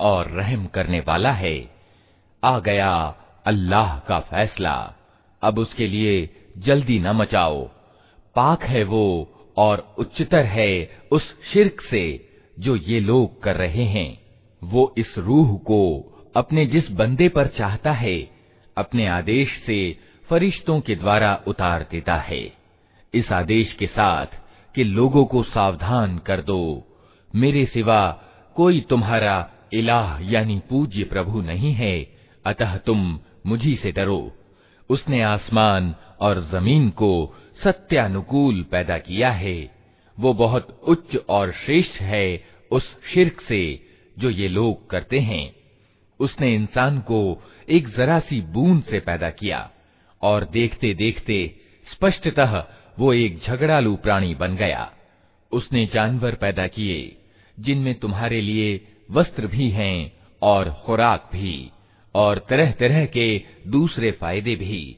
और रहम करने वाला है। आ गया अल्लाह का फैसला। अब उसके लिए जल्दी न मचाओ। पाक है वो और उच्चतर है उस शिरक से जो ये लोग कर रहे हैं। वो इस रूह को अपने जिस बंदे पर चाहता है, अपने आदेश से फरिश्तों के द्वारा उतार देता है। इस आदेश के साथ कि लोगों को सावधान कर दो। मेरे सिवा कोई तुम्हारा इलाह यानी पूज्य प्रभु नहीं है, अतः तुम मुझी से डरो। उसने आसमान और ज़मीन को सत्यानुकूल पैदा किया है। वो बहुत उच्च और श्रेष्ठ है उस शिरक से जो ये लोग करते हैं। उसने इंसान को एक जरा सी बूंद से पैदा किया और देखते देखते स्पष्टतः वो एक झगड़ालू प्राणी बन गया। उसने जानवर पैदा किए, जिनमें तुम्हारे लिए वस्त्र भी हैं और खुराक भी और तरह तरह के दूसरे फायदे भी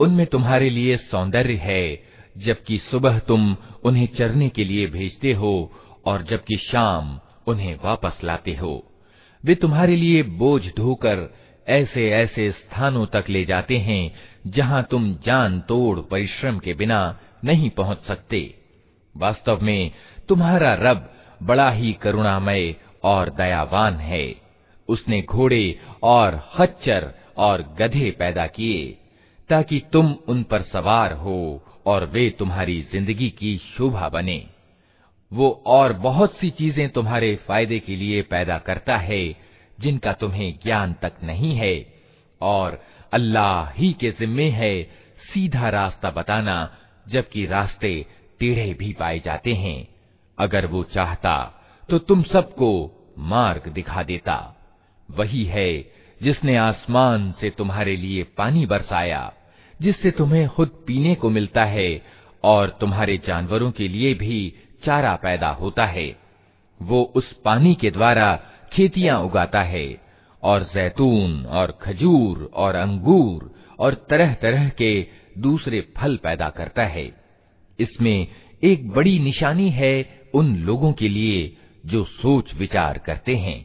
उनमें तुम्हारे लिए सौंदर्य है जबकि सुबह तुम उन्हें चरने के लिए भेजते हो और जबकि शाम उन्हें वापस लाते हो वे तुम्हारे लिए बोझ ढोकर ऐसे ऐसे स्थानों तक ले जाते हैं, जहाँ तुम जान तोड़ परिश्रम के बिना नहीं पहुँच सकते। वास्तव में तुम्हारा रब बड़ा ही करुणामय और दयावान है। उसने घोड़े और खच्चर और गधे पैदा किए, ताकि तुम उन पर सवार हो और वे तुम्हारी ज़िंदगी की शोभा बने। वो और बहुत सी चीज़ें तुम्हारे फ़ायदे के लिए पैदा करता है, जिनका तुम्हें ज्ञान तक नहीं है। और अल्लाह ही के जिम्मे है, सीधा रास्ता बताना, जबकि रास्ते टेढ़े भी पाए जाते हैं। अगर वो चाहता तो तुम सबको मार्ग दिखा देता। वही है, जिसने आसमान से तुम्हारे लिए पानी बरसाया, जिससे तुम्हें खुद पीने को मिलता है, और तुम्हारे जानवरों के लिए भी चारा पैदा होता है वो उस पानी के द्वारा खेतियां उगाता है और जैतून और खजूर और अंगूर और तरह तरह के दूसरे फल पैदा करता है इसमें एक बड़ी निशानी है उन लोगों के लिए जो सोच विचार करते हैं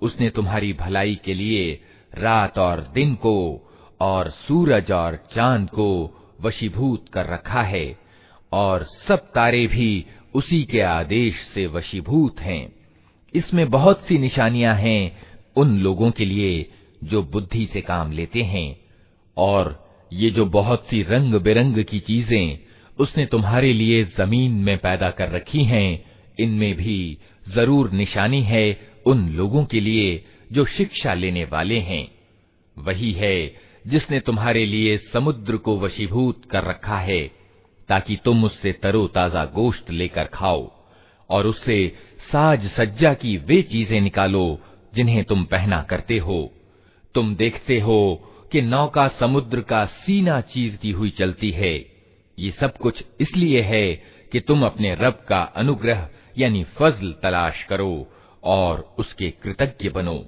उसने तुम्हारी भलाई के लिए रात और दिन को और सूरज और चांद को वशीभूत कर रखा है और सब तारे भी उसी के आदेश से वशीभूत हैं इसमें बहुत सी निशानियां हैं उन लोगों के लिए जो बुद्धि से काम लेते हैं और ये जो बहुत सी रंग बिरंग की चीजें उसने तुम्हारे लिए ज़मीन में पैदा कर रखी हैं। इनमें भी ज़रूर निशानी है उन लोगों के लिए जो शिक्षा लेने वाले हैं। वही है जिसने तुम्हारे लिए समुद्र को वशीभूत कर रखा है, ताकि तुम उससे तरोताजा गोश्त लेकर खाओ, और उससे साज सज्जा की वे चीज़ें निकालो जिन्हें तुम पहना करते हो। तुम देखते हो कि नौका समुद्र का सीना चीरती हुई चलती है। ये सब कुछ इसलिए है कि तुम अपने रब का अनुग्रह, यानी फजल, तलाश करो और उसके कृतज्ञ बनो।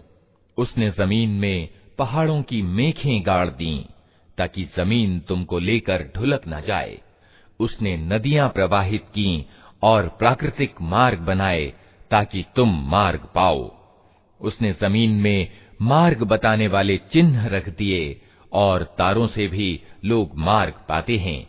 उसने ज़मीन में पहाड़ों की मेखें गाड़ दी, ताकि ज़मीन तुमको लेकर ढुलक न जाए। उसने नदियाँ प्रवाहित की और प्राकृतिक मार्ग बनाए, ताकि तुम मार्ग पाओ। उसने ज़मीन में मार्ग बताने वाले चिन्ह रख दिए और तारों से भी लोग मार्ग पाते हैं।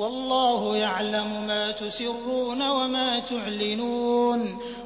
वल्लाहु यअलमु मा तुसिर्रून वमा तुअलिनून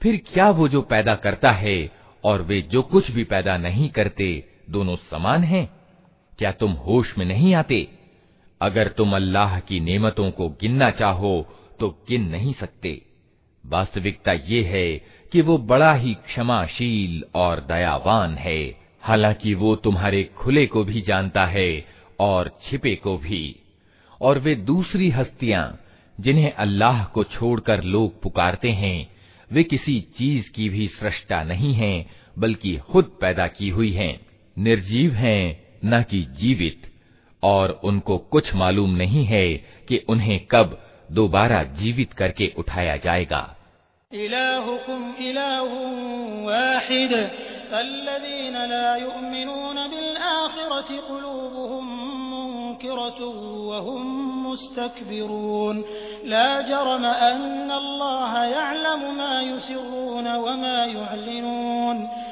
फिर क्या वो जो पैदा करता है और वे जो कुछ भी पैदा नहीं करते दोनों समान हैं क्या तुम होश में नहीं आते अगर तुम अल्लाह की नेमतों को गिनना चाहो तो गिन नहीं सकते। वास्तविकता ये है कि वो बड़ा ही क्षमाशील और दयावान है। हालाँकि वो तुम्हारे खुले को भी जानता है और छिपे को भी। और वे दूसरी हस्तियाँ, जिन्हें अल्लाह को छोड़कर लोग पुकारते हैं, वे किसी चीज़ की भी सृष्टा नहीं हैं, बल्कि खुद पैदा की हुई हैं। निर्जीव हैं, न कि जीवित। और उनको कुछ मालूम नहीं है कि उन्हें कब दोबारा जीवित करके उठाया जाएगा ला जरम अल्लाह यअलमु मा युसिर्रून वमा युअलिनून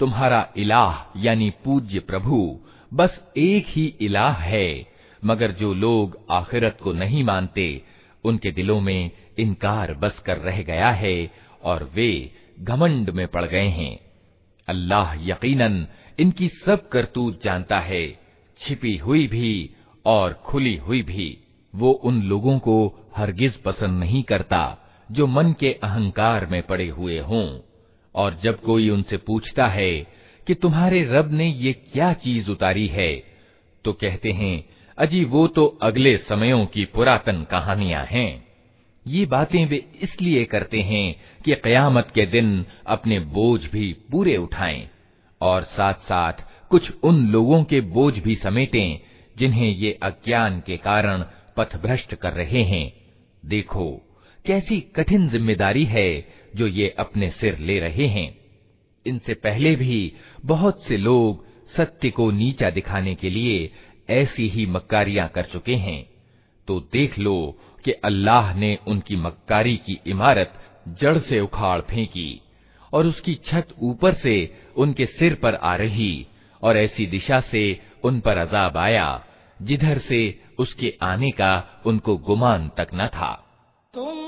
तुम्हारा इलाह यानी पूज्य प्रभु बस एक ही इलाह है मगर जो लोग आखिरत को नहीं मानते उनके दिलों में इनकार बस कर रह गया है और वे घमंड में पड़ गए हैं। अल्लाह यकीनन, इनकी सब करतूत जानता है। छिपी हुई भी और खुली हुई भी। वो उन लोगों को हरगिज पसंद नहीं करता, जो मन के अहंकार में पड़े हुए हों। और जब कोई उनसे पूछता है कि तुम्हारे रब ने ये क्या चीज़ उतारी है तो कहते हैं, अजी वो तो अगले समयों की पुरातन कहानियाँ हैं। ये बातें वे इसलिए करते हैं कि कयामत के दिन अपने बोझ भी पूरे उठाएँ और साथ साथ कुछ उन लोगों के बोझ भी समेटें जिन्हें ये अज्ञान के कारण पथभ्रष्ट कर रहे हैं। देखो, कैसी कठिन ज़िम्मेदारी है जो ये अपने सिर ले रहे हैं। इनसे पहले भी बहुत से लोग सत्य को नीचा दिखाने के लिए ऐसी ही मक्कारियाँ कर चुके हैं। तो देख लो कि अल्लाह ने उनकी मक्कारी की इमारत जड़ से उखाड़ फेंकी और उसकी छत ऊपर से उनके सिर पर आ रही और ऐसी दिशा से उन पर अजाब आया, जिधर से उसके आने का उनको गुमान तक न था। तुम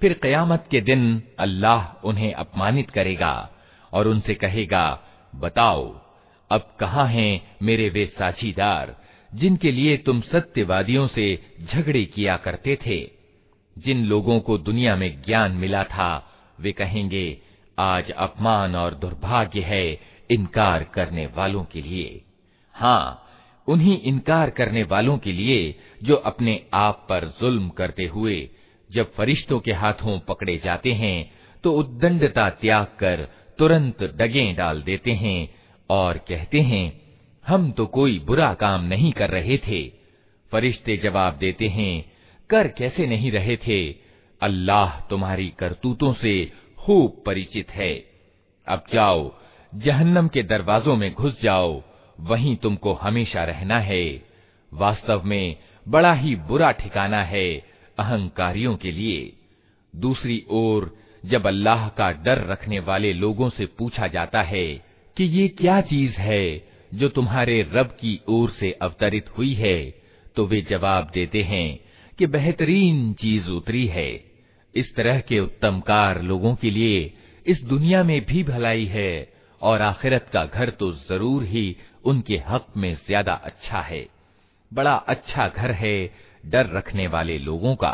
फिर कयामत के दिन अल्लाह उन्हें अपमानित करेगा और उनसे कहेगा बताओ अब कहाँ हैं मेरे वे साझीदार जिनके लिए तुम सत्यवादियों से झगड़े किया करते थे। जिन लोगों को दुनिया में ज्ञान मिला था, वे कहेंगे, आज अपमान और दुर्भाग्य है इनकार करने वालों के लिए। हाँ उन्हीं इनकार करने वालों के लिए जो अपने आप पर जुल्म करते हुए, जब फरिश्तों के हाथों पकड़े जाते हैं तो उद्दंडता त्याग कर तुरंत डगे डाल देते हैं और कहते हैं हम तो कोई बुरा काम नहीं कर रहे थे। फरिश्ते जवाब देते हैं, कर कैसे नहीं रहे थे? अल्लाह तुम्हारी करतूतों से खूब परिचित है। अब जाओ, जहन्नम के दरवाजों में घुस जाओ, वहीं तुमको हमेशा रहना है। वास्तव में बड़ा ही बुरा ठिकाना है अहंकारियों के लिए। दूसरी ओर, जब अल्लाह का डर रखने वाले लोगों से पूछा जाता है कि ये क्या चीज़ है जो तुम्हारे रब की ओर से अवतरित हुई है तो वे जवाब देते हैं कि बेहतरीन चीज़ उतरी है। इस तरह के उत्तमकार लोगों के लिए इस दुनिया में भी भलाई है, और आखिरत का घर तो ज़रूर ही उनके हक में ज़्यादा अच्छा है। बड़ा अच्छा घर है डर रखने वाले लोगों का।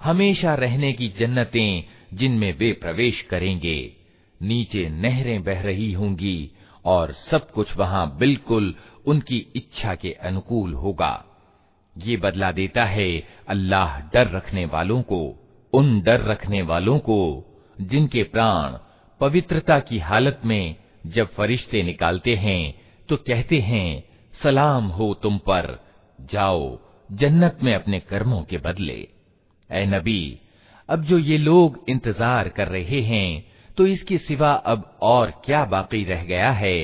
हमेशा रहने की जन्नतें जिनमें वे प्रवेश करेंगे नीचे नहरें बह रही होंगी और सब कुछ वहां बिल्कुल उनकी इच्छा के अनुकूल होगा ये बदला देता है अल्लाह डर रखने वालों को उन डर रखने वालों को जिनके प्राण पवित्रता की हालत में जब फरिश्ते निकालते हैं तो कहते हैं, सलाम हो तुम पर, जाओ, जन्नत में अपने कर्मों के बदले। ए नबी, अब जो ये लोग इंतज़ार कर रहे हैं तो इसके सिवा अब और क्या बाकी रह गया है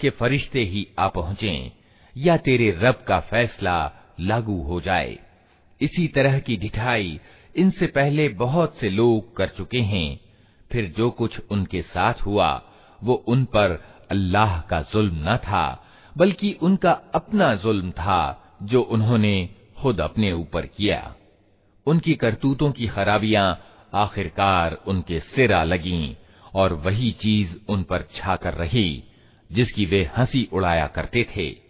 कि फरिश्ते ही आ पहुँचे, या तेरे रब का फैसला लागू हो जाए। इसी तरह की ढिठाई इनसे पहले बहुत से लोग कर चुके हैं। फिर जो कुछ उनके साथ हुआ, वो उन पर अल्लाह का जुल्म न था, बल्कि उनका अपना जुल्म था, जो उन्होंने खुद अपने ऊपर किया। उनकी करतूतों की खराबियाँ आखिरकार उनके सिर लगीं, और वही चीज़ उन पर छाकर रही, जिसकी वे हँसी उड़ाया करते थे।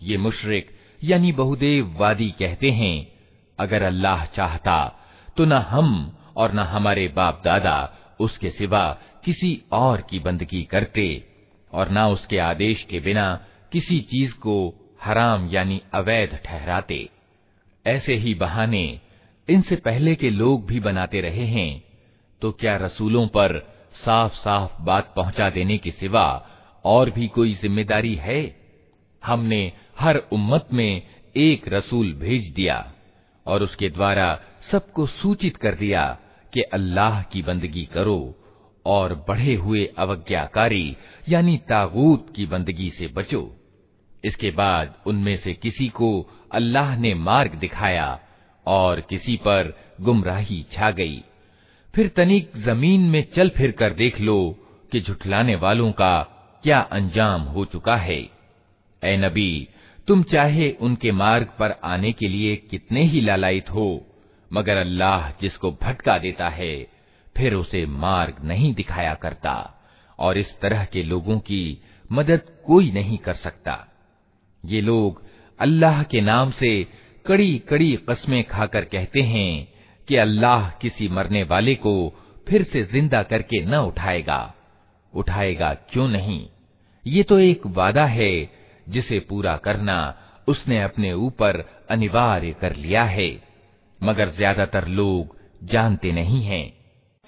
ये मुशरिक यानी बहुदेव वादी कहते हैं अगर अल्लाह चाहता तो न हम और न हमारे बाप दादा उसके सिवा किसी और की बंदगी करते और न उसके आदेश के बिना किसी चीज़ को हराम यानी अवैध ठहराते। ऐसे ही बहाने इनसे पहले के लोग भी बनाते रहे हैं तो क्या रसूलों पर साफ़ साफ़ बात पहुँचा देने के सिवा और भी कोई ज़िम्मेदारी है? हमने हर उम्मत में एक रसूल भेज दिया और उसके द्वारा सबको सूचित कर दिया कि अल्लाह की बंदगी करो और बढ़े हुए अवज्ञाकारी, यानी तागूत की बंदगी से बचो। इसके बाद उनमें से किसी को अल्लाह ने मार्ग दिखाया और किसी पर गुमराही छा गई। फिर तनिक ज़मीन में चल फिर कर देख लो कि झुठलाने वालों का क्या अंजाम हो चुका है। ए नबी, तुम चाहे उनके मार्ग पर आने के लिए कितने ही लालायित हो, मगर अल्लाह जिसको भटका देता है फिर उसे मार्ग नहीं दिखाया करता, और इस तरह के लोगों की मदद कोई नहीं कर सकता। ये लोग अल्लाह के नाम से कड़ी कड़ी कस्में खाकर कहते हैं कि अल्लाह किसी मरने वाले को फिर से ज़िंदा करके न उठाएगा। उठाएगा क्यों नहीं? ये तो एक वादा है जिसे पूरा करना उसने अपने ऊपर अनिवार्य कर लिया है, मगर ज़्यादातर लोग जानते नहीं हैं।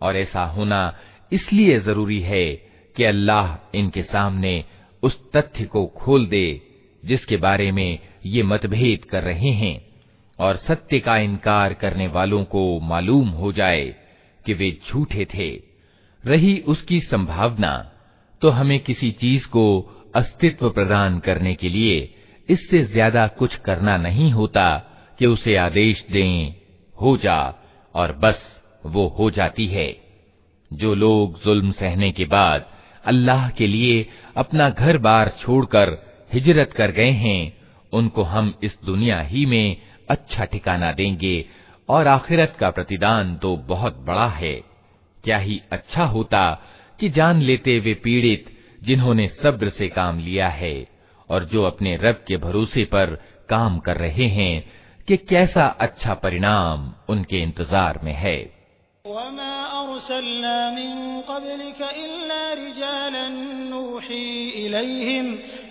और ऐसा होना इसलिए जरूरी है कि अल्लाह इनके सामने उस तथ्य को खोल दे जिसके बारे में ये मतभेद कर रहे हैं और सत्य का इनकार करने वालों को मालूम हो जाए कि वे झूठे थे। रही उसकी संभावना तो हमें किसी चीज़ को अस्तित्व प्रदान करने के लिए इससे ज़्यादा कुछ करना नहीं होता कि उसे आदेश दें, हो जा, और बस वो हो जाती है। जो लोग जुल्म सहने के बाद अल्लाह के लिए अपना घर बार छोड़कर हिजरत कर गए हैं, उनको हम इस दुनिया ही में अच्छा ठिकाना देंगे और आखिरत का प्रतिदान तो बहुत बड़ा है। क्या ही अच्छा होता कि जान लेते वे पीड़ित जिन्होंने सब्र से काम लिया है और जो अपने रब के भरोसे पर काम कर रहे हैं कि कैसा अच्छा परिणाम उनके इंतज़ार में है।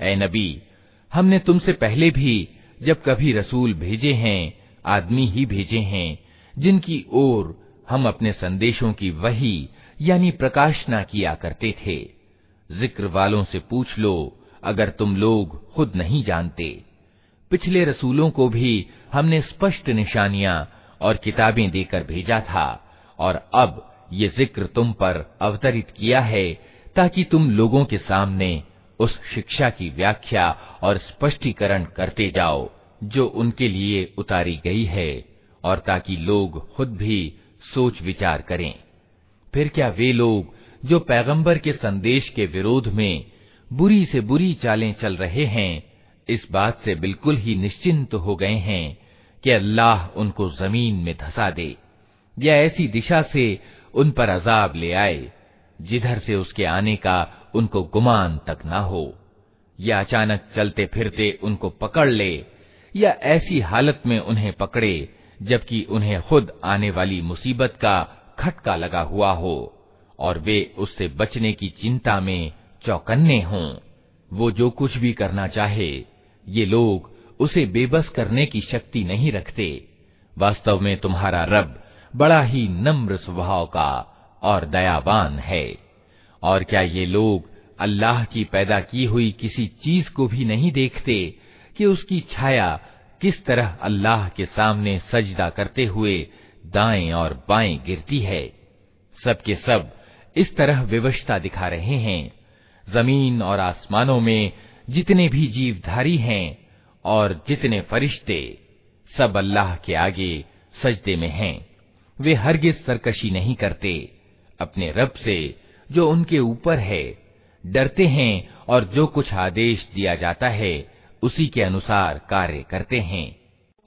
ऐ नबी हमने तुमसे पहले भी जब कभी रसूल भेजे हैं आदमी ही भेजे हैं जिनकी ओर हम अपने संदेशों की वही यानी प्रकाशना किया करते थे जिक्र वालों से पूछ लो अगर तुम लोग खुद नहीं जानते। पिछले रसूलों को भी हमने स्पष्ट निशानियाँ और किताबें देकर भेजा था, और अब ये ज़िक्र तुम पर अवतरित किया है, ताकि तुम लोगों के सामने उस शिक्षा की व्याख्या और स्पष्टीकरण करते जाओ, जो उनके लिए उतारी गई है, और ताकि लोग खुद भी सोच विचार करें। फिर क्या वे लोग, जो पैगंबर के संदेश के विरोध में बुरी से बुरी चालें चल रहे हैं। इस बात से बिल्कुल ही निश्चिंत हो गए हैं कि अल्लाह उनको ज़मीन में धसा दे, या ऐसी दिशा से उन पर अजाब ले आए, जिधर से उसके आने का उनको गुमान तक ना हो, या अचानक चलते फिरते उनको पकड़ ले, या ऐसी हालत में उन्हें पकड़े, जबकि उन्हें खुद आने वाली मुसीबत का खटका लगा हुआ हो, और वे उससे बचने की चिंता में चौकन्ने हों। वो जो कुछ भी करना चाहे, ये लोग उसे बेबस करने की शक्ति नहीं रखते। वास्तव में तुम्हारा रब बड़ा ही नम्र स्वभाव का और दयावान है। और क्या ये लोग अल्लाह की पैदा की हुई किसी चीज़ को भी नहीं देखते कि उसकी छाया किस तरह अल्लाह के सामने सजदा करते हुए दाएँ और बाएँ गिरती है? सबके सब इस तरह विवशता दिखा रहे हैं। ज़मीन और आसमानों में जितने भी जीवधारी हैं और जितने फरिश्ते, सब अल्लाह के आगे सजदे में हैं। वे हरगिज सरकशी नहीं करते। अपने रब से जो उनके ऊपर है, डरते हैं और जो कुछ आदेश दिया जाता है, उसी के अनुसार कार्य करते हैं।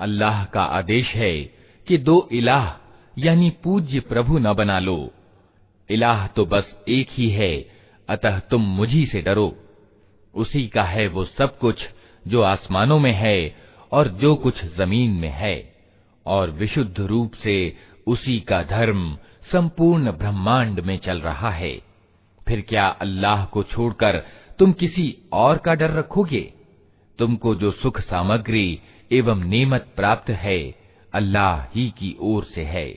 अल्लाह का आदेश है कि दो इलाह, यानी पूज्य प्रभु न बना लो। इलाह तो बस एक ही है, अतः तुम मुझी से डरो। उसी का है वो सब कुछ जो आसमानों में है और जो कुछ ज़मीन में है, और विशुद्ध रूप से उसी का धर्म संपूर्ण ब्रह्मांड में चल रहा है। फिर क्या अल्लाह को छोड़कर तुम किसी और का डर रखोगे? तुमको जो सुख सामग्री एवं नेमत प्राप्त है, अल्लाह ही की ओर से है।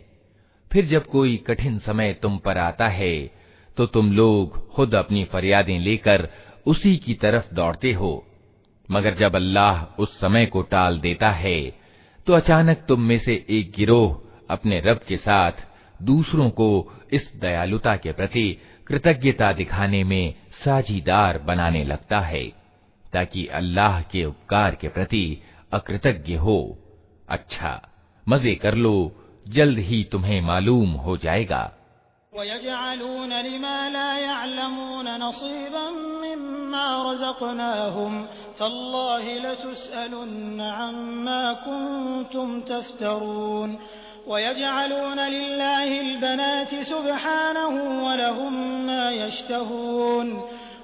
फिर जब कोई कठिन समय तुम पर आता है तो तुम लोग खुद अपनी फरियादें लेकर उसी की तरफ़ दौड़ते हो। मगर जब अल्लाह उस समय को टाल देता है तो अचानक तुम में से एक गिरोह अपने रब के साथ दूसरों को इस दयालुता के प्रति कृतज्ञता दिखाने में साझीदार बनाने लगता है, ताकि अल्लाह के उपकार के प्रति अकृतज्ञ हो अच्छा मजे कर लो जल्द ही तुम्हें मालूम हो जाएगा वयजअलून लिल्लाहिल बनाति सुब्हानहु वलहुम मा यश्तहून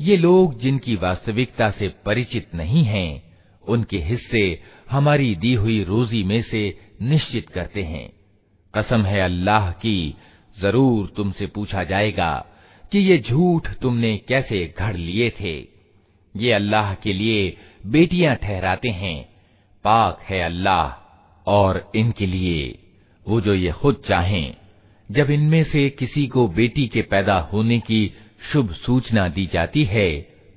ये लोग जिनकी वास्तविकता से परिचित नहीं हैं, उनके हिस्से हमारी दी हुई रोजी में से निश्चित करते हैं। कसम है अल्लाह की, ज़रूर तुमसे पूछा जाएगा कि ये झूठ तुमने कैसे घड़ लिए थे। ये अल्लाह के लिए बेटियाँ ठहराते हैं। पाक है अल्लाह और इनके लिए, वो जो ये खुद चाहें। जब इनमें से किसी को बेटी के पैदा होने की शुभ सूचना दी जाती है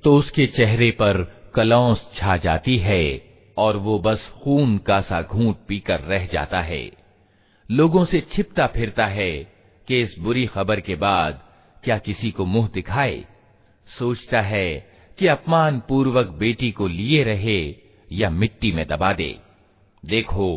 तो उसके चेहरे पर कलौस छा जाती है। और वो बस खून का सा घूंट पीकर रह जाता है। लोगों से छिपता फिरता है कि इस बुरी खबर के बाद क्या किसी को मुँह दिखाए। सोचता है कि अपमान पूर्वक बेटी को लिए रहे या मिट्टी में दबा दे। देखो,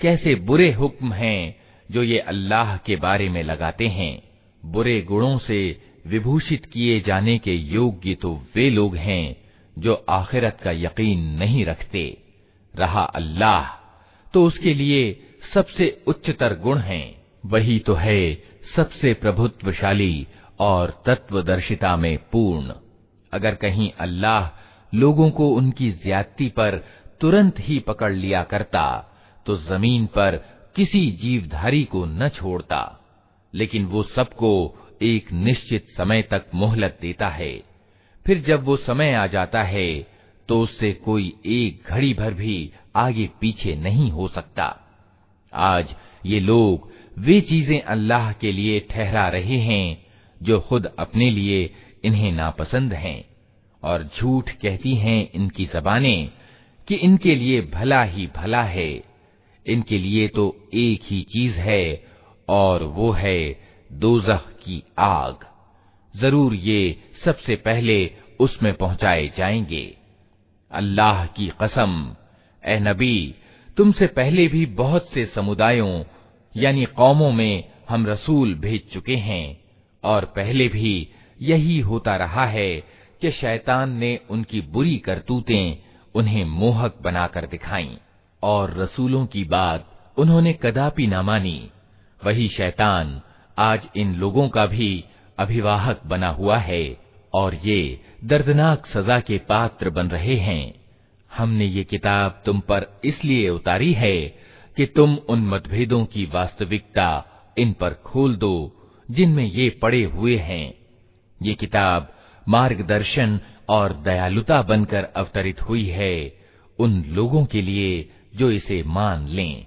कैसे बुरे हुक्म हैं जो ये अल्लाह के बारे में लगाते हैं। बुरे गुणों से विभूषित किए जाने के योग्य तो वे लोग हैं जो आखिरत का यकीन नहीं रखते। रहा अल्लाह तो उसके लिए सबसे उच्चतर गुण है। वही तो है सबसे प्रभुत्वशाली और तत्वदर्शिता में पूर्ण। अगर कहीं अल्लाह लोगों को उनकी ज्यादती पर तुरंत ही पकड़ लिया करता तो ज़मीन पर किसी जीवधारी को न छोड़ता, लेकिन वो सबको एक निश्चित समय तक मोहलत देता है। फिर जब वो समय आ जाता है तो उससे कोई एक घड़ी भर भी आगे पीछे नहीं हो सकता। आज ये लोग वे चीज़ें अल्लाह के लिए ठहरा रहे हैं, जो खुद अपने लिए इन्हें नापसंद हैं, और झूठ कहती हैं इनकी जबाने कि इनके लिए भला ही भला है। इनके लिए तो एक ही चीज़ है, और वो है दोजख की आग। ज़रूर ये सबसे पहले उसमें पहुँचाए जाएँगे। अल्लाह की कसम ए नबी, तुमसे पहले भी बहुत से समुदायों, यानी कौमों में हम रसूल भेज चुके हैं, और पहले भी यही होता रहा है कि शैतान ने उनकी बुरी करतूतें उन्हें मोहक बनाकर दिखाई, और रसूलों की बात उन्होंने कदापि ना मानी। वही शैतान आज इन लोगों का भी अभिवाहक बना हुआ है। और ये दर्दनाक सजा के पात्र बन रहे हैं। हमने ये किताब तुम पर इसलिए उतारी है कि तुम उन मतभेदों की वास्तविकता इन पर खोल दो, जिनमें ये पड़े हुए हैं। ये किताब मार्गदर्शन और दयालुता बनकर अवतरित हुई है उन लोगों के लिए जो इसे मान लें।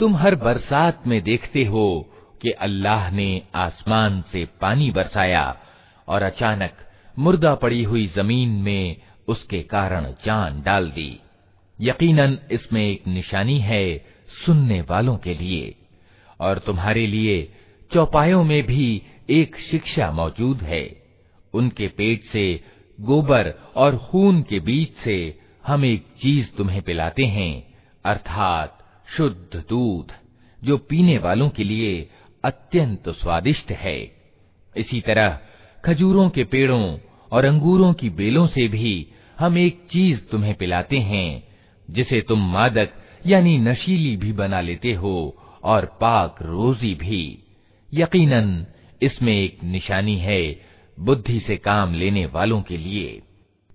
तुम हर बरसात में देखते हो कि अल्लाह ने आसमान से पानी बरसाया और अचानक मुर्दा पड़ी हुई जमीन में उसके कारण जान डाल दी यकीनन इसमें एक निशानी है सुनने वालों के लिए। और तुम्हारे लिए चौपायों में भी एक शिक्षा मौजूद है। उनके पेट से, गोबर और खून के बीच से हम एक चीज़ तुम्हें पिलाते हैं, अर्थात शुद्ध दूध, जो पीने वालों के लिए अत्यंत स्वादिष्ट है। इसी तरह खजूरों के पेड़ों और अंगूरों की बेलों से भी हम एक चीज़ तुम्हें पिलाते हैं जिसे तुम मादक, यानी नशीली भी बना लेते हो, और पाक रोजी भी। यकीनन, इसमें एक निशानी है बुद्धि से काम लेने वालों के लिए।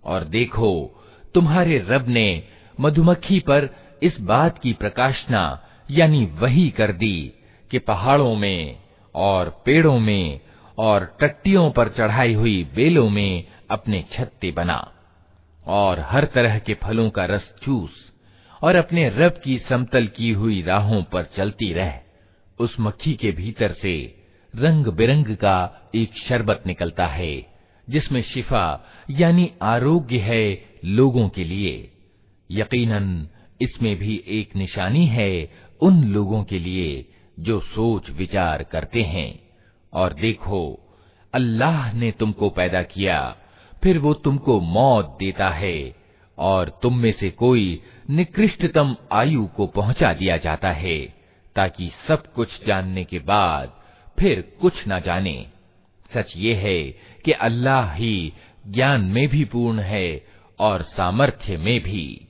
और देखो, तुम्हारे रब ने मधुमक्खी पर इस बात की प्रकाशना, यानी वही कर दी, कि पहाड़ों में, और पेड़ों में, और टट्टियों पर चढ़ाई हुई बेलों में अपने छत्ते बना। और हर तरह के फलों का रस चूस और अपने रब की समतल की हुई राहों पर चलती रह। उस मक्खी के भीतर से रंग बिरंग का एक शरबत निकलता है, जिसमें शिफा यानी आरोग्य है लोगों के लिए। यकीनन, इसमें भी एक निशानी है उन लोगों के लिए जो सोच विचार करते हैं। और देखो, अल्लाह ने तुमको पैदा किया फिर वो तुमको मौत देता है, और तुम में से कोई निकृष्टतम आयु को पहुँचा दिया जाता है, ताकि सब कुछ जानने के बाद फिर कुछ न जाने। सच ये है कि अल्लाह ही ज्ञान में भी पूर्ण है और सामर्थ्य में भी।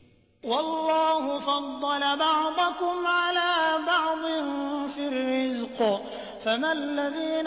फमल्लज़ीन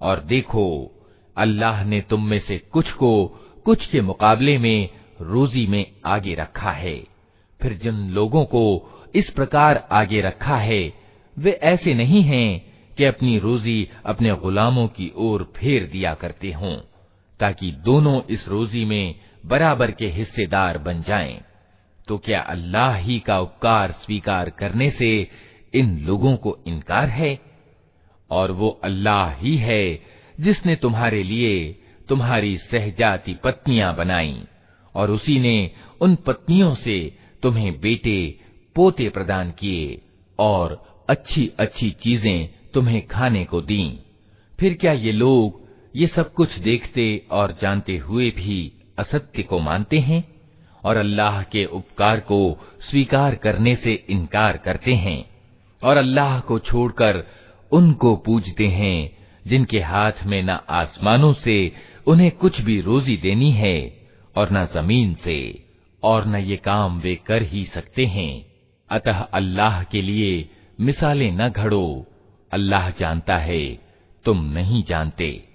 और देखो अल्लाह ने तुम में से कुछ को कुछ के मुकाबले में रोजी में आगे रखा है फिर जिन लोगों को इस प्रकार आगे रखा है वे ऐसे नहीं हैं कि अपनी रोजी अपने गुलामों की ओर फेर दिया करते हों ताकि दोनों इस रोजी में बराबर के हिस्सेदार बन जाएं। तो क्या अल्लाह ही का उपकार स्वीकार करने से इन लोगों को इनकार है और वो अल्लाह ही है जिसने तुम्हारे लिए तुम्हारी सहजाती पत्नियाँ बनाई और उसी ने उन पत्नियों से तुम्हें बेटे पोते प्रदान किए और अच्छी अच्छी चीज़ें तुम्हें खाने को दी। फिर क्या ये लोग ये सब कुछ देखते और जानते हुए भी असत्य को मानते हैं और अल्लाह के उपकार को स्वीकार करने से इनकार करते हैं? और अल्लाह को छोड़कर उनको पूजते हैं, जिनके हाथ में न आसमानों से उन्हें कुछ भी रोजी देनी है और न ज़मीन से, और न ये काम वे कर ही सकते हैं। अतः अल्लाह के लिए मिसालें न घड़ो। अल्लाह जानता है, तुम नहीं जानते।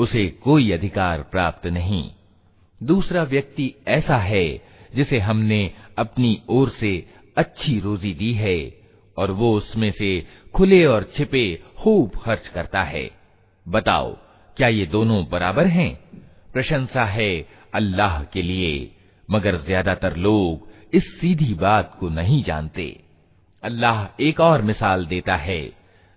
उसे कोई अधिकार प्राप्त नहीं। दूसरा व्यक्ति ऐसा है, जिसे हमने अपनी ओर से अच्छी रोजी दी है, और वो उसमें से खुले और छिपे खूब खर्च करता है। बताओ, क्या ये दोनों बराबर हैं? प्रशंसा है अल्लाह के लिए, मगर ज़्यादातर लोग इस सीधी बात को नहीं जानते। अल्लाह एक और मिसाल देता है।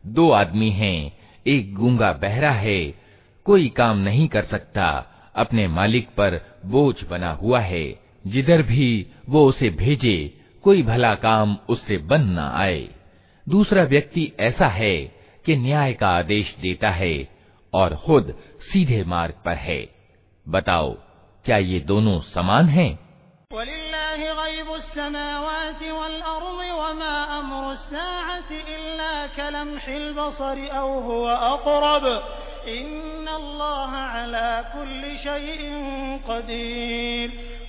दो आदमी हैं, एक गूँगा बहरा है कोई काम नहीं कर सकता। अपने मालिक पर बोझ बना हुआ है। जिधर भी वो उसे भेजे, कोई भला काम उससे बन न आए। दूसरा व्यक्ति ऐसा है कि न्याय का आदेश देता है और खुद सीधे मार्ग पर है। बताओ, क्या ये दोनों समान हैं?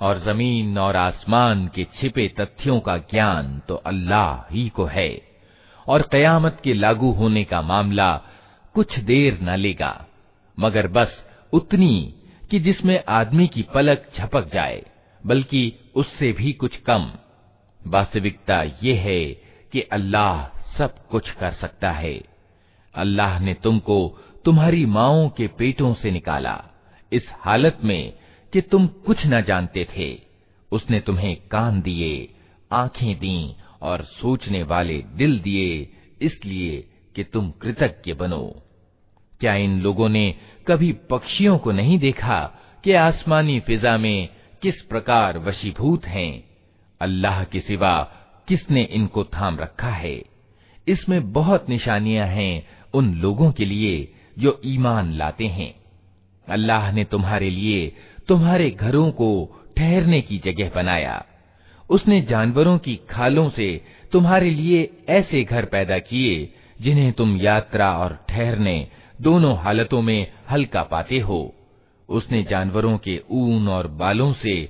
और जमीन और आसमान के छिपे तथ्यों का ज्ञान तो अल्लाह ही को है और कयामत के लागू होने का मामला कुछ देर न लेगा मगर बस उतनी कि जिसमें आदमी की पलक झपक जाए बल्कि उससे भी कुछ कम वास्तविकता ये है कि अल्लाह सब कुछ कर सकता है। अल्लाह ने तुमको तुम्हारी माओ के पेटों से निकाला, इस हालत में कि तुम कुछ न जानते थे। उसने तुम्हें कान दिए, आँखें दी और सोचने वाले दिल दिए, इसलिए कि तुम कृतज्ञ बनो। क्या इन लोगों ने कभी पक्षियों को नहीं देखा कि आसमानी फिजा में किस प्रकार वशीभूत हैं? अल्लाह के सिवा किसने इनको थाम रखा है? इसमें बहुत निशानियाँ हैं उन लोगों के लिए जो ईमान लाते हैं। अल्लाह ने तुम्हारे लिए तुम्हारे घरों को ठहरने की जगह बनाया। उसने जानवरों की खालों से तुम्हारे लिए ऐसे घर पैदा किए जिन्हें तुम यात्रा और ठहरने दोनों हालतों में हल्का पाते हो। उसने जानवरों के ऊन और बालों से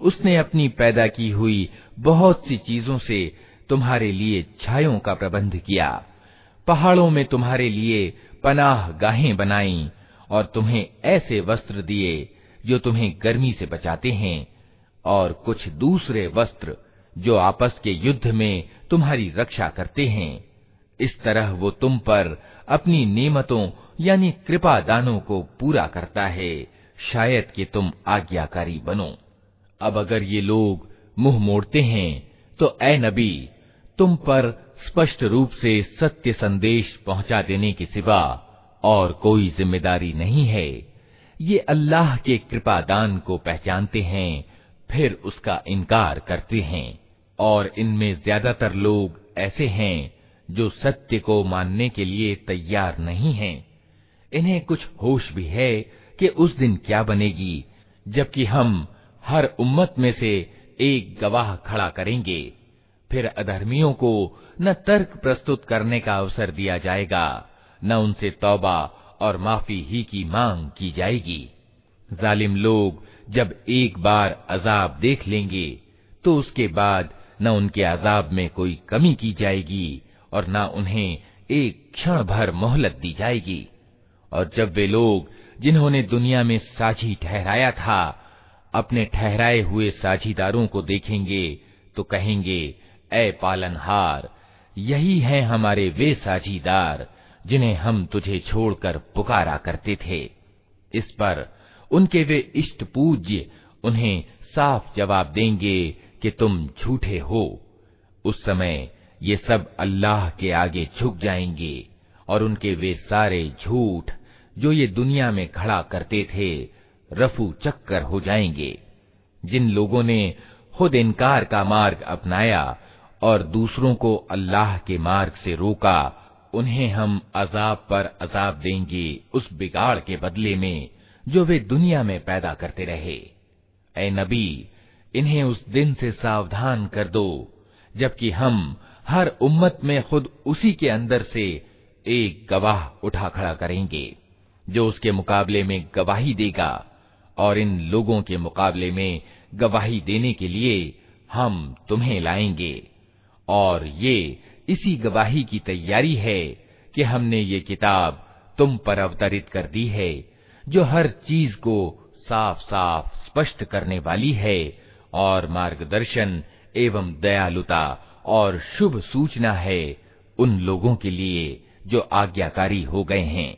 उसने अपनी पैदा की हुई बहुत सी चीजों से तुम्हारे लिए छायों का प्रबंध किया पहाड़ों में तुम्हारे लिए पनाह गाहें बनाई और तुम्हें ऐसे वस्त्र दिए जो तुम्हें गर्मी से बचाते हैं, और कुछ दूसरे वस्त्र जो आपस के युद्ध में तुम्हारी रक्षा करते हैं। इस तरह वो तुम पर अपनी नेमतों, यानी कृपा दानों को पूरा करता है, शायद कि तुम आज्ञाकारी बनो। अब अगर ये लोग मुँह मोड़ते हैं तो ए नबी, तुम पर स्पष्ट रूप से सत्य संदेश पहुँचा देने के सिवा और कोई ज़िम्मेदारी नहीं है। ये अल्लाह के कृपा दान को पहचानते हैं, फिर उसका इनकार करते हैं, और इनमें ज़्यादातर लोग ऐसे हैं जो सत्य को मानने के लिए तैयार नहीं हैं। इन्हें कुछ होश भी है कि उस दिन क्या बनेगी, जबकि हम हर उम्मत में से एक गवाह खड़ा करेंगे फिर अधर्मियों को न तर्क प्रस्तुत करने का अवसर दिया जाएगा, न उनसे तौबा और माफ़ी ही की मांग की जाएगी। जालिम लोग जब एक बार अजाब देख लेंगे तो उसके बाद न उनके अजाब में कोई कमी की जाएगी और न उन्हें एक क्षण भर मोहलत दी जाएगी। और जब वे लोग जिन्होंने दुनिया में साझी ठहराया था, अपने ठहराए हुए साझीदारों को देखेंगे तो कहेंगे ए पालनहार, यही हैं हमारे वे साझीदार जिन्हें हम तुझे छोड़कर पुकारा करते थे। इस पर उनके वे इष्ट पूज्य उन्हें साफ़ जवाब देंगे कि तुम झूठे हो। उस समय ये सब अल्लाह के आगे झुक जाएँगे और उनके वे सारे झूठ जो ये दुनिया में खड़ा करते थे, रफू चक्कर हो जाएँगे। जिन लोगों ने खुद इनकार का मार्ग अपनाया और दूसरों को अल्लाह के मार्ग से रोका उन्हें हम अजाब पर अजाब देंगे उस बिगाड़ के बदले में, जो वे दुनिया में पैदा करते रहे। ए नबी, इन्हें उस दिन से सावधान कर दो, जबकि हम हर उम्मत में खुद उसी के अंदर से एक गवाह उठा खड़ा करेंगे, जो उसके मुकाबले में गवाही देगा, और इन लोगों के मुकाबले में गवाही देने के लिए हम तुम्हें लाएँगे। और ये इसी गवाही की तैयारी है कि हमने ये किताब तुम पर अवतरित कर दी है, जो हर चीज़ को साफ़ साफ़ स्पष्ट करने वाली है, और मार्गदर्शन एवं दयालुता और शुभ सूचना है उन लोगों के लिए जो आज्ञाकारी हो गए हैं।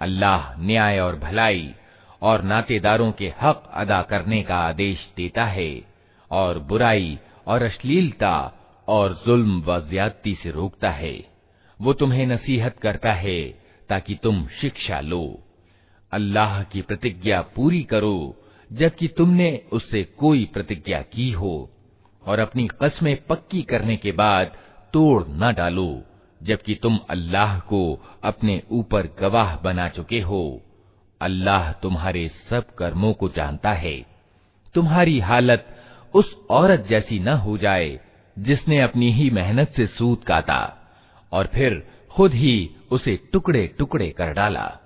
अल्लाह न्याय और भलाई और नातेदारों के हक अदा करने का आदेश देता है और बुराई और अश्लीलता और जुल्म व ज्यादती से रोकता है वो तुम्हें नसीहत करता है ताकि तुम शिक्षा लो अल्लाह की प्रतिज्ञा पूरी करो जबकि तुमने उससे कोई प्रतिज्ञा की हो और अपनी कस्में पक्की करने के बाद तोड़ न डालो, जबकि तुम अल्लाह को अपने ऊपर गवाह बना चुके हो। अल्लाह तुम्हारे सब कर्मों को जानता है। तुम्हारी हालत उस औरत जैसी न हो जाए, जिसने अपनी ही मेहनत से सूत काटा, और फिर खुद ही उसे टुकड़े टुकड़े कर डाला।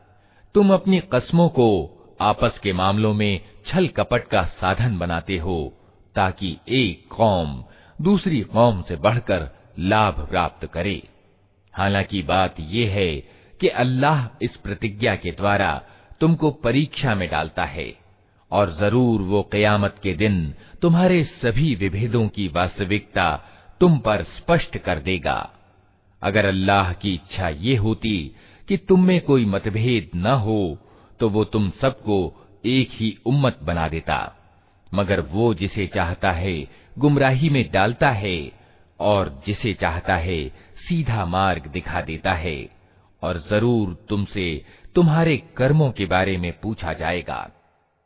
तुम अपनी कस्मों को आपस के मामलों में छल कपट का साधन बनाते हो ताकि एक कौम दूसरी कौम से बढ़कर लाभ प्राप्त करे। हालाँकि बात यह है कि अल्लाह इस प्रतिज्ञा के द्वारा तुमको परीक्षा में डालता है, और ज़रूर वो कयामत के दिन तुम्हारे सभी विभेदों की वास्तविकता तुम पर स्पष्ट कर देगा। अगर अल्लाह की इच्छा ये होती कि तुम में कोई मतभेद न हो तो वो तुम सबको एक ही उम्मत बना देता। मगर वो जिसे चाहता है गुमराही में डालता है और जिसे चाहता है सीधा मार्ग दिखा देता है और जरूर तुमसे तुम्हारे कर्मों के बारे में पूछा जाएगा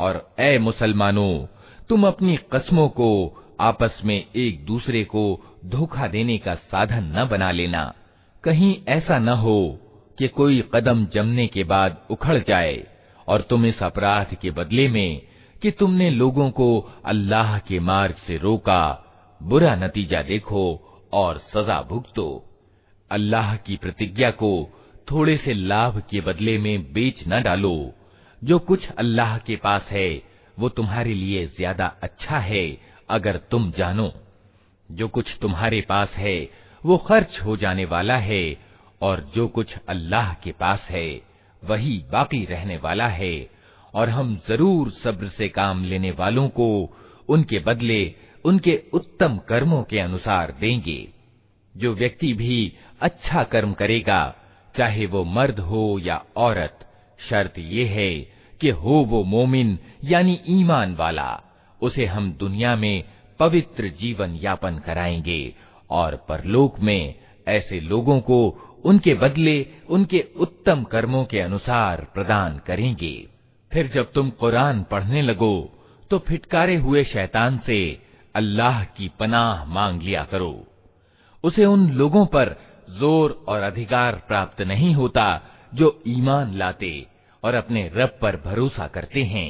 और ए मुसलमानों, तुम अपनी कस्मों को आपस में एक दूसरे को धोखा देने का साधन न बना लेना। कहीं ऐसा न हो कि कोई कदम जमने के बाद उखड़ जाए और तुम इस अपराध के बदले में कि तुमने लोगों को अल्लाह के मार्ग से रोका, बुरा नतीजा देखो और सजा भुगतो। अल्लाह की प्रतिज्ञा को थोड़े से लाभ के बदले में बेच न डालो। जो कुछ अल्लाह के पास है, वो तुम्हारे लिए ज़्यादा अच्छा है, अगर तुम जानो। जो कुछ तुम्हारे पास है, वो खर्च हो जाने वाला है, और जो कुछ अल्लाह के पास है, वही बाकी रहने वाला है, और हम ज़रूर सब्र से काम लेने वालों को उनके बदले उनके उत्तम कर्मों के अनुसार देंगे। जो व्यक्ति भी अच्छा कर्म करेगा, चाहे वो मर्द हो या औरत शर्त ये है कि हो वो मोमिन, यानी ईमान वाला, उसे हम दुनिया में पवित्र जीवन यापन कराएँगे और परलोक में ऐसे लोगों को उनके बदले उनके उत्तम कर्मों के अनुसार प्रदान करेंगे। फिर जब तुम कुरान पढ़ने लगो तो फिटकारे हुए शैतान से अल्लाह की पनाह मांग लिया करो। उसे उन लोगों पर ज़ोर और अधिकार प्राप्त नहीं होता जो ईमान लाते और अपने रब पर भरोसा करते हैं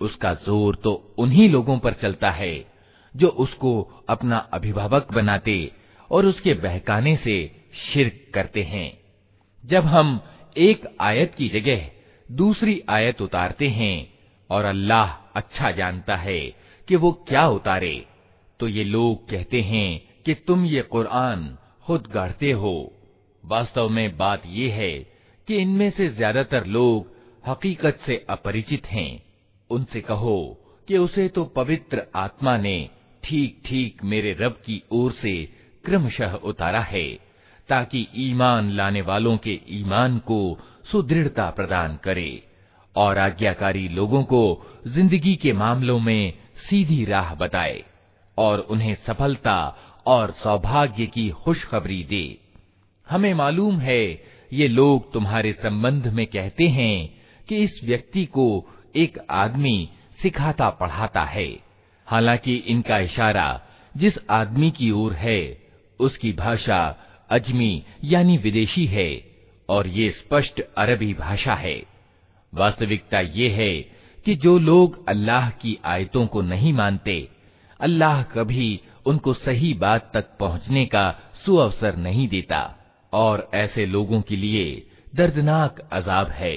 उसका जोर तो उन्हीं लोगों पर चलता है जो उसको अपना अभिभावक बनाते और उसके बहकाने से शिरक करते हैं जब हम एक आयत की जगह दूसरी आयत उतारते हैं और अल्लाह अच्छा जानता है कि वो क्या उतारे तो ये लोग कहते हैं कि तुम ये कुरान खुद गढ़ते हो। वास्तव में बात यह है कि इनमें से ज़्यादातर लोग हकीकत से अपरिचित हैं। उनसे कहो कि उसे तो पवित्र आत्मा ने ठीक ठीक मेरे रब की ओर से क्रमशः उतारा है, ताकि ईमान लाने वालों के ईमान को सुदृढ़ता प्रदान करे और आज्ञाकारी लोगों को ज़िंदगी के मामलों में सीधी राह बताए। और उन्हें सफलता और सौभाग्य की खुशखबरी दे। हमें मालूम है, ये लोग तुम्हारे संबंध में कहते हैं कि इस व्यक्ति को एक आदमी सिखाता पढ़ाता है। हालाँकि इनका इशारा जिस आदमी की ओर है, उसकी भाषा अजमी यानी विदेशी है, और ये स्पष्ट अरबी भाषा है। वास्तविकता ये है कि जो लोग अल्लाह की आयतों को नहीं मानते अल्लाह कभी उनको सही बात तक पहुंचने का सुअवसर नहीं देता और ऐसे लोगों के लिए दर्दनाक अजाब है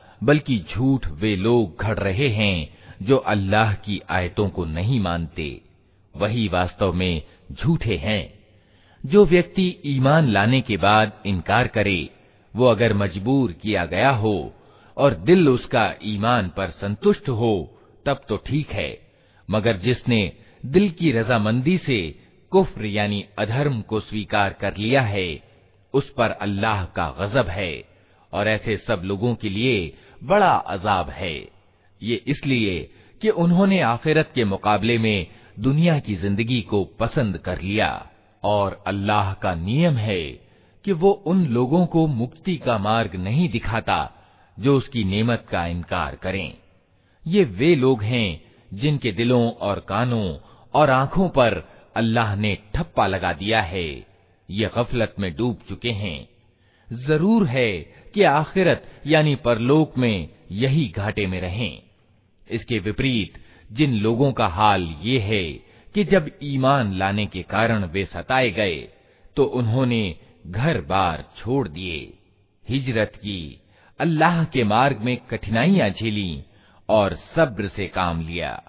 बल्कि झूठ वे लोग घड़ रहे हैं जो अल्लाह की आयतों को नहीं मानते। वही वास्तव में झूठे हैं। जो व्यक्ति ईमान लाने के बाद इनकार करे, वो अगर मजबूर किया गया हो और दिल उसका ईमान पर संतुष्ट हो, तब तो ठीक है। मगर जिसने दिल की रजामंदी से कुफ्र यानी अधर्म को स्वीकार कर लिया है, उस पर अल्लाह का गजब है। और ऐसे सब लोगों के लिए बड़ा अजाब है। ये इसलिए कि उन्होंने आखिरत के मुकाबले में दुनिया की ज़िंदगी को पसंद कर लिया। और अल्लाह का नियम है कि वो उन लोगों को मुक्ति का मार्ग नहीं दिखाता जो उसकी नेमत का इनकार करें। ये वे लोग हैं जिनके दिलों और कानों और आँखों पर अल्लाह ने ठप्पा लगा दिया है। ये गफलत में डूब चुके हैं। ज़रूर है कि आखिरत, यानी परलोक में, यही घाटे में रहें। इसके विपरीत, जिन लोगों का हाल ये है, कि जब ईमान लाने के कारण वे सताए गए तो उन्होंने घर बार छोड़ दिए। हिजरत की, अल्लाह के मार्ग में कठिनाइयाँ झेली और सब्र से काम लिया।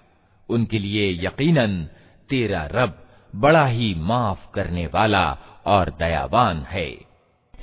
उनके लिए यकीनन, तेरा रब बड़ा ही माफ़ करने वाला और दयावान है।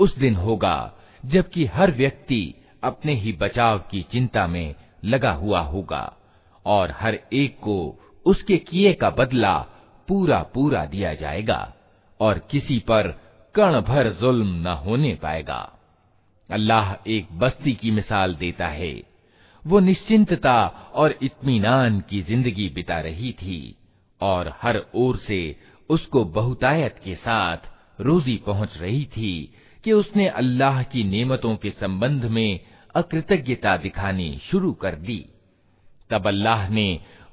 उस दिन होगा जबकि हर व्यक्ति अपने ही बचाव की चिंता में लगा हुआ होगा और हर एक को उसके किए का बदला पूरा पूरा दिया जाएगा और किसी पर कण भर जुल्म न होने पाएगा। अल्लाह एक बस्ती की मिसाल देता है। वो निश्चिंतता और इत्मीनान की ज़िंदगी बिता रही थी और हर ओर से उसको बहुतायत के साथ रोजी पहुँच रही थी कि उसने अल्लाह की नेमतों के संबंध में अकृतज्ञता दिखानी शुरू कर दी। तब अल्लाह ने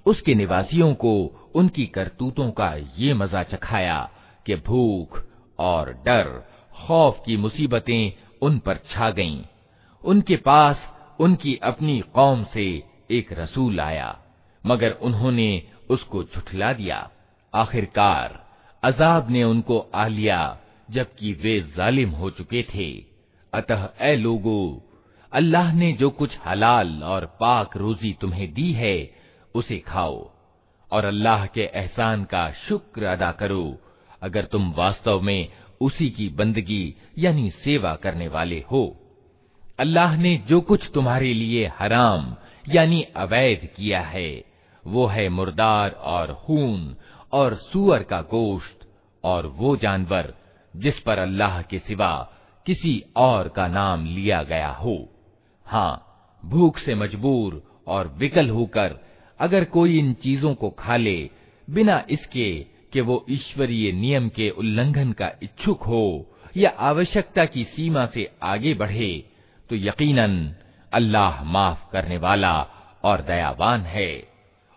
उसके निवासियों को उनकी करतूतों का ये मज़ा चखाया कि भूख और डर, खौफ की मुसीबतें उन पर छा गईं। उनके पास उनकी अपनी कौम से एक रसूल आया, मगर उन्होंने उसको झुठला दिया आखिरकार अजाब ने उनको आ लिया, जबकि वे जालिम हो चुके थे अतः ए लोगो, अल्लाह ने जो कुछ हलाल और पाक रोजी तुम्हें दी है उसे खाओ। और अल्लाह के एहसान का शुक्र अदा करो, अगर तुम वास्तव में उसी की बंदगी, यानी सेवा करने वाले हो। अल्लाह ने जो कुछ तुम्हारे लिए हराम, यानी अवैध किया है, वो है मुर्दार और खून और सुअर का गोश्त और वो जानवर, जिस पर अल्लाह के सिवा किसी और का नाम लिया गया हो। हाँ भूख से मजबूर और विकल होकर अगर कोई इन चीज़ों को खा ले, बिना इसके कि वो ईश्वरीय नियम के उल्लंघन का इच्छुक हो या आवश्यकता की सीमा से आगे बढ़े तो यकीनन अल्लाह माफ़ करने वाला और दयावान है।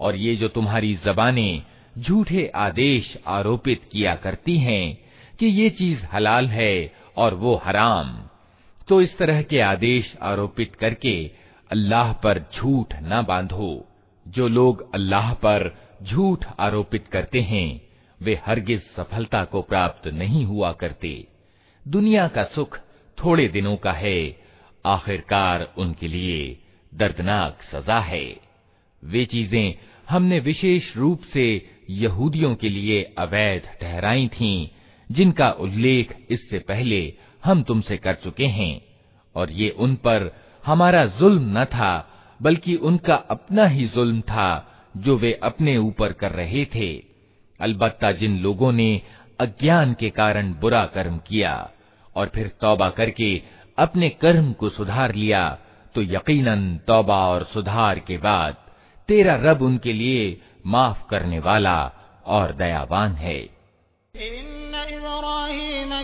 और ये जो तुम्हारी जबानें झूठे आदेश आरोपित किया करती हैं कि ये चीज हलाल है और वो हराम तो इस तरह के आदेश आरोपित करके अल्लाह पर झूठ न बांधो जो लोग अल्लाह पर झूठ आरोपित करते हैं वे हरगिज सफलता को प्राप्त नहीं हुआ करते दुनिया का सुख थोड़े दिनों का है। आखिरकार उनके लिए दर्दनाक सजा है। वे चीज़ें हमने विशेष रूप से यहूदियों के लिए अवैध ठहराई थीं, जिनका उल्लेख इससे पहले हम तुमसे कर चुके हैं और ये उन पर हमारा जुल्म न था बल्कि उनका अपना ही जुल्म था जो वे अपने ऊपर कर रहे थे। अलबत्ता जिन लोगों ने अज्ञान के कारण बुरा कर्म किया और फिर तौबा करके अपने कर्म को सुधार लिया तो यकीनन तौबा और सुधार के बाद तेरा रब उनके लिए माफ़ करने वाला और दयावान है।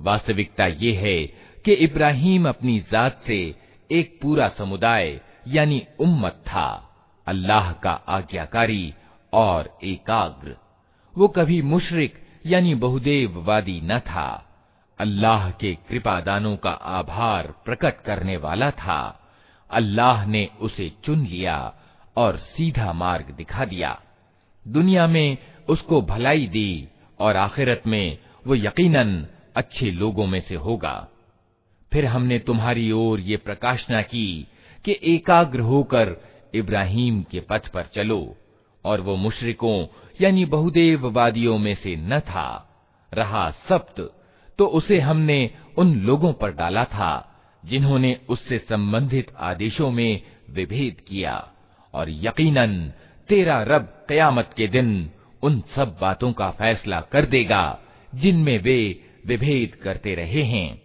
वास्तविकता ये है कि इब्राहिम अपनी जात से एक पूरा समुदाय यानी उम्मत था, अल्लाह का आज्ञाकारी और एकाग्र। वो कभी मुशरिक यानी बहुदेववादी न था। अल्लाह के कृपादानों का आभार प्रकट करने वाला था। अल्लाह ने उसे चुन लिया और सीधा मार्ग दिखा दिया। दुनिया में उसको भलाई दी और आखिरत में वो यकीनन अच्छे लोगों में से होगा। फिर हमने तुम्हारी ओर ये प्रकाशना की कि एकाग्र होकर इब्राहिम के पथ पर चलो, और वो मुशरिकों, यानी बहुदेववादियों में से न था। रहा सप्त तो उसे हमने उन लोगों पर डाला था, जिन्होंने उससे संबंधित आदेशों में विभेद किया, और यकीनन तेरा रब कयामत के दिन उन सब बातों का फैसला कर देगा, जिनमें वे विभेद करते रहे हैं।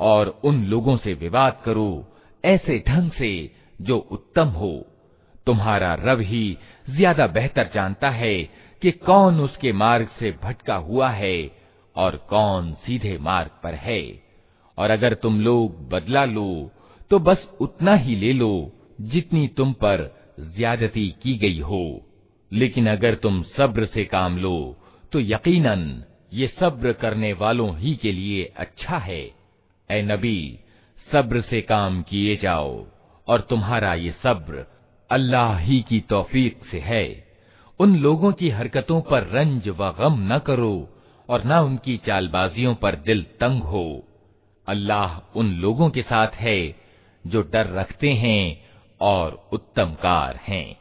और उन लोगों से विवाद करो ऐसे ढंग से जो उत्तम हो। तुम्हारा रब ही ज़्यादा बेहतर जानता है कि कौन उसके मार्ग से भटका हुआ है और कौन सीधे मार्ग पर है। और अगर तुम लोग बदला लो तो बस उतना ही ले लो जितनी तुम पर ज्यादती की गई हो। लेकिन अगर तुम सब्र से काम लो तो यकीनन ये सब्र करने वालों ही के लिए अच्छा है। ए नबी, सब्र से काम किए जाओ, और तुम्हारा ये सब्र अल्लाह ही की तौफीक से है। उन लोगों की हरकतों पर रंज व गम न करो, और न उनकी चालबाजियों पर दिल तंग हो। अल्लाह उन लोगों के साथ है, जो डर रखते हैं और उत्तम कार हैं।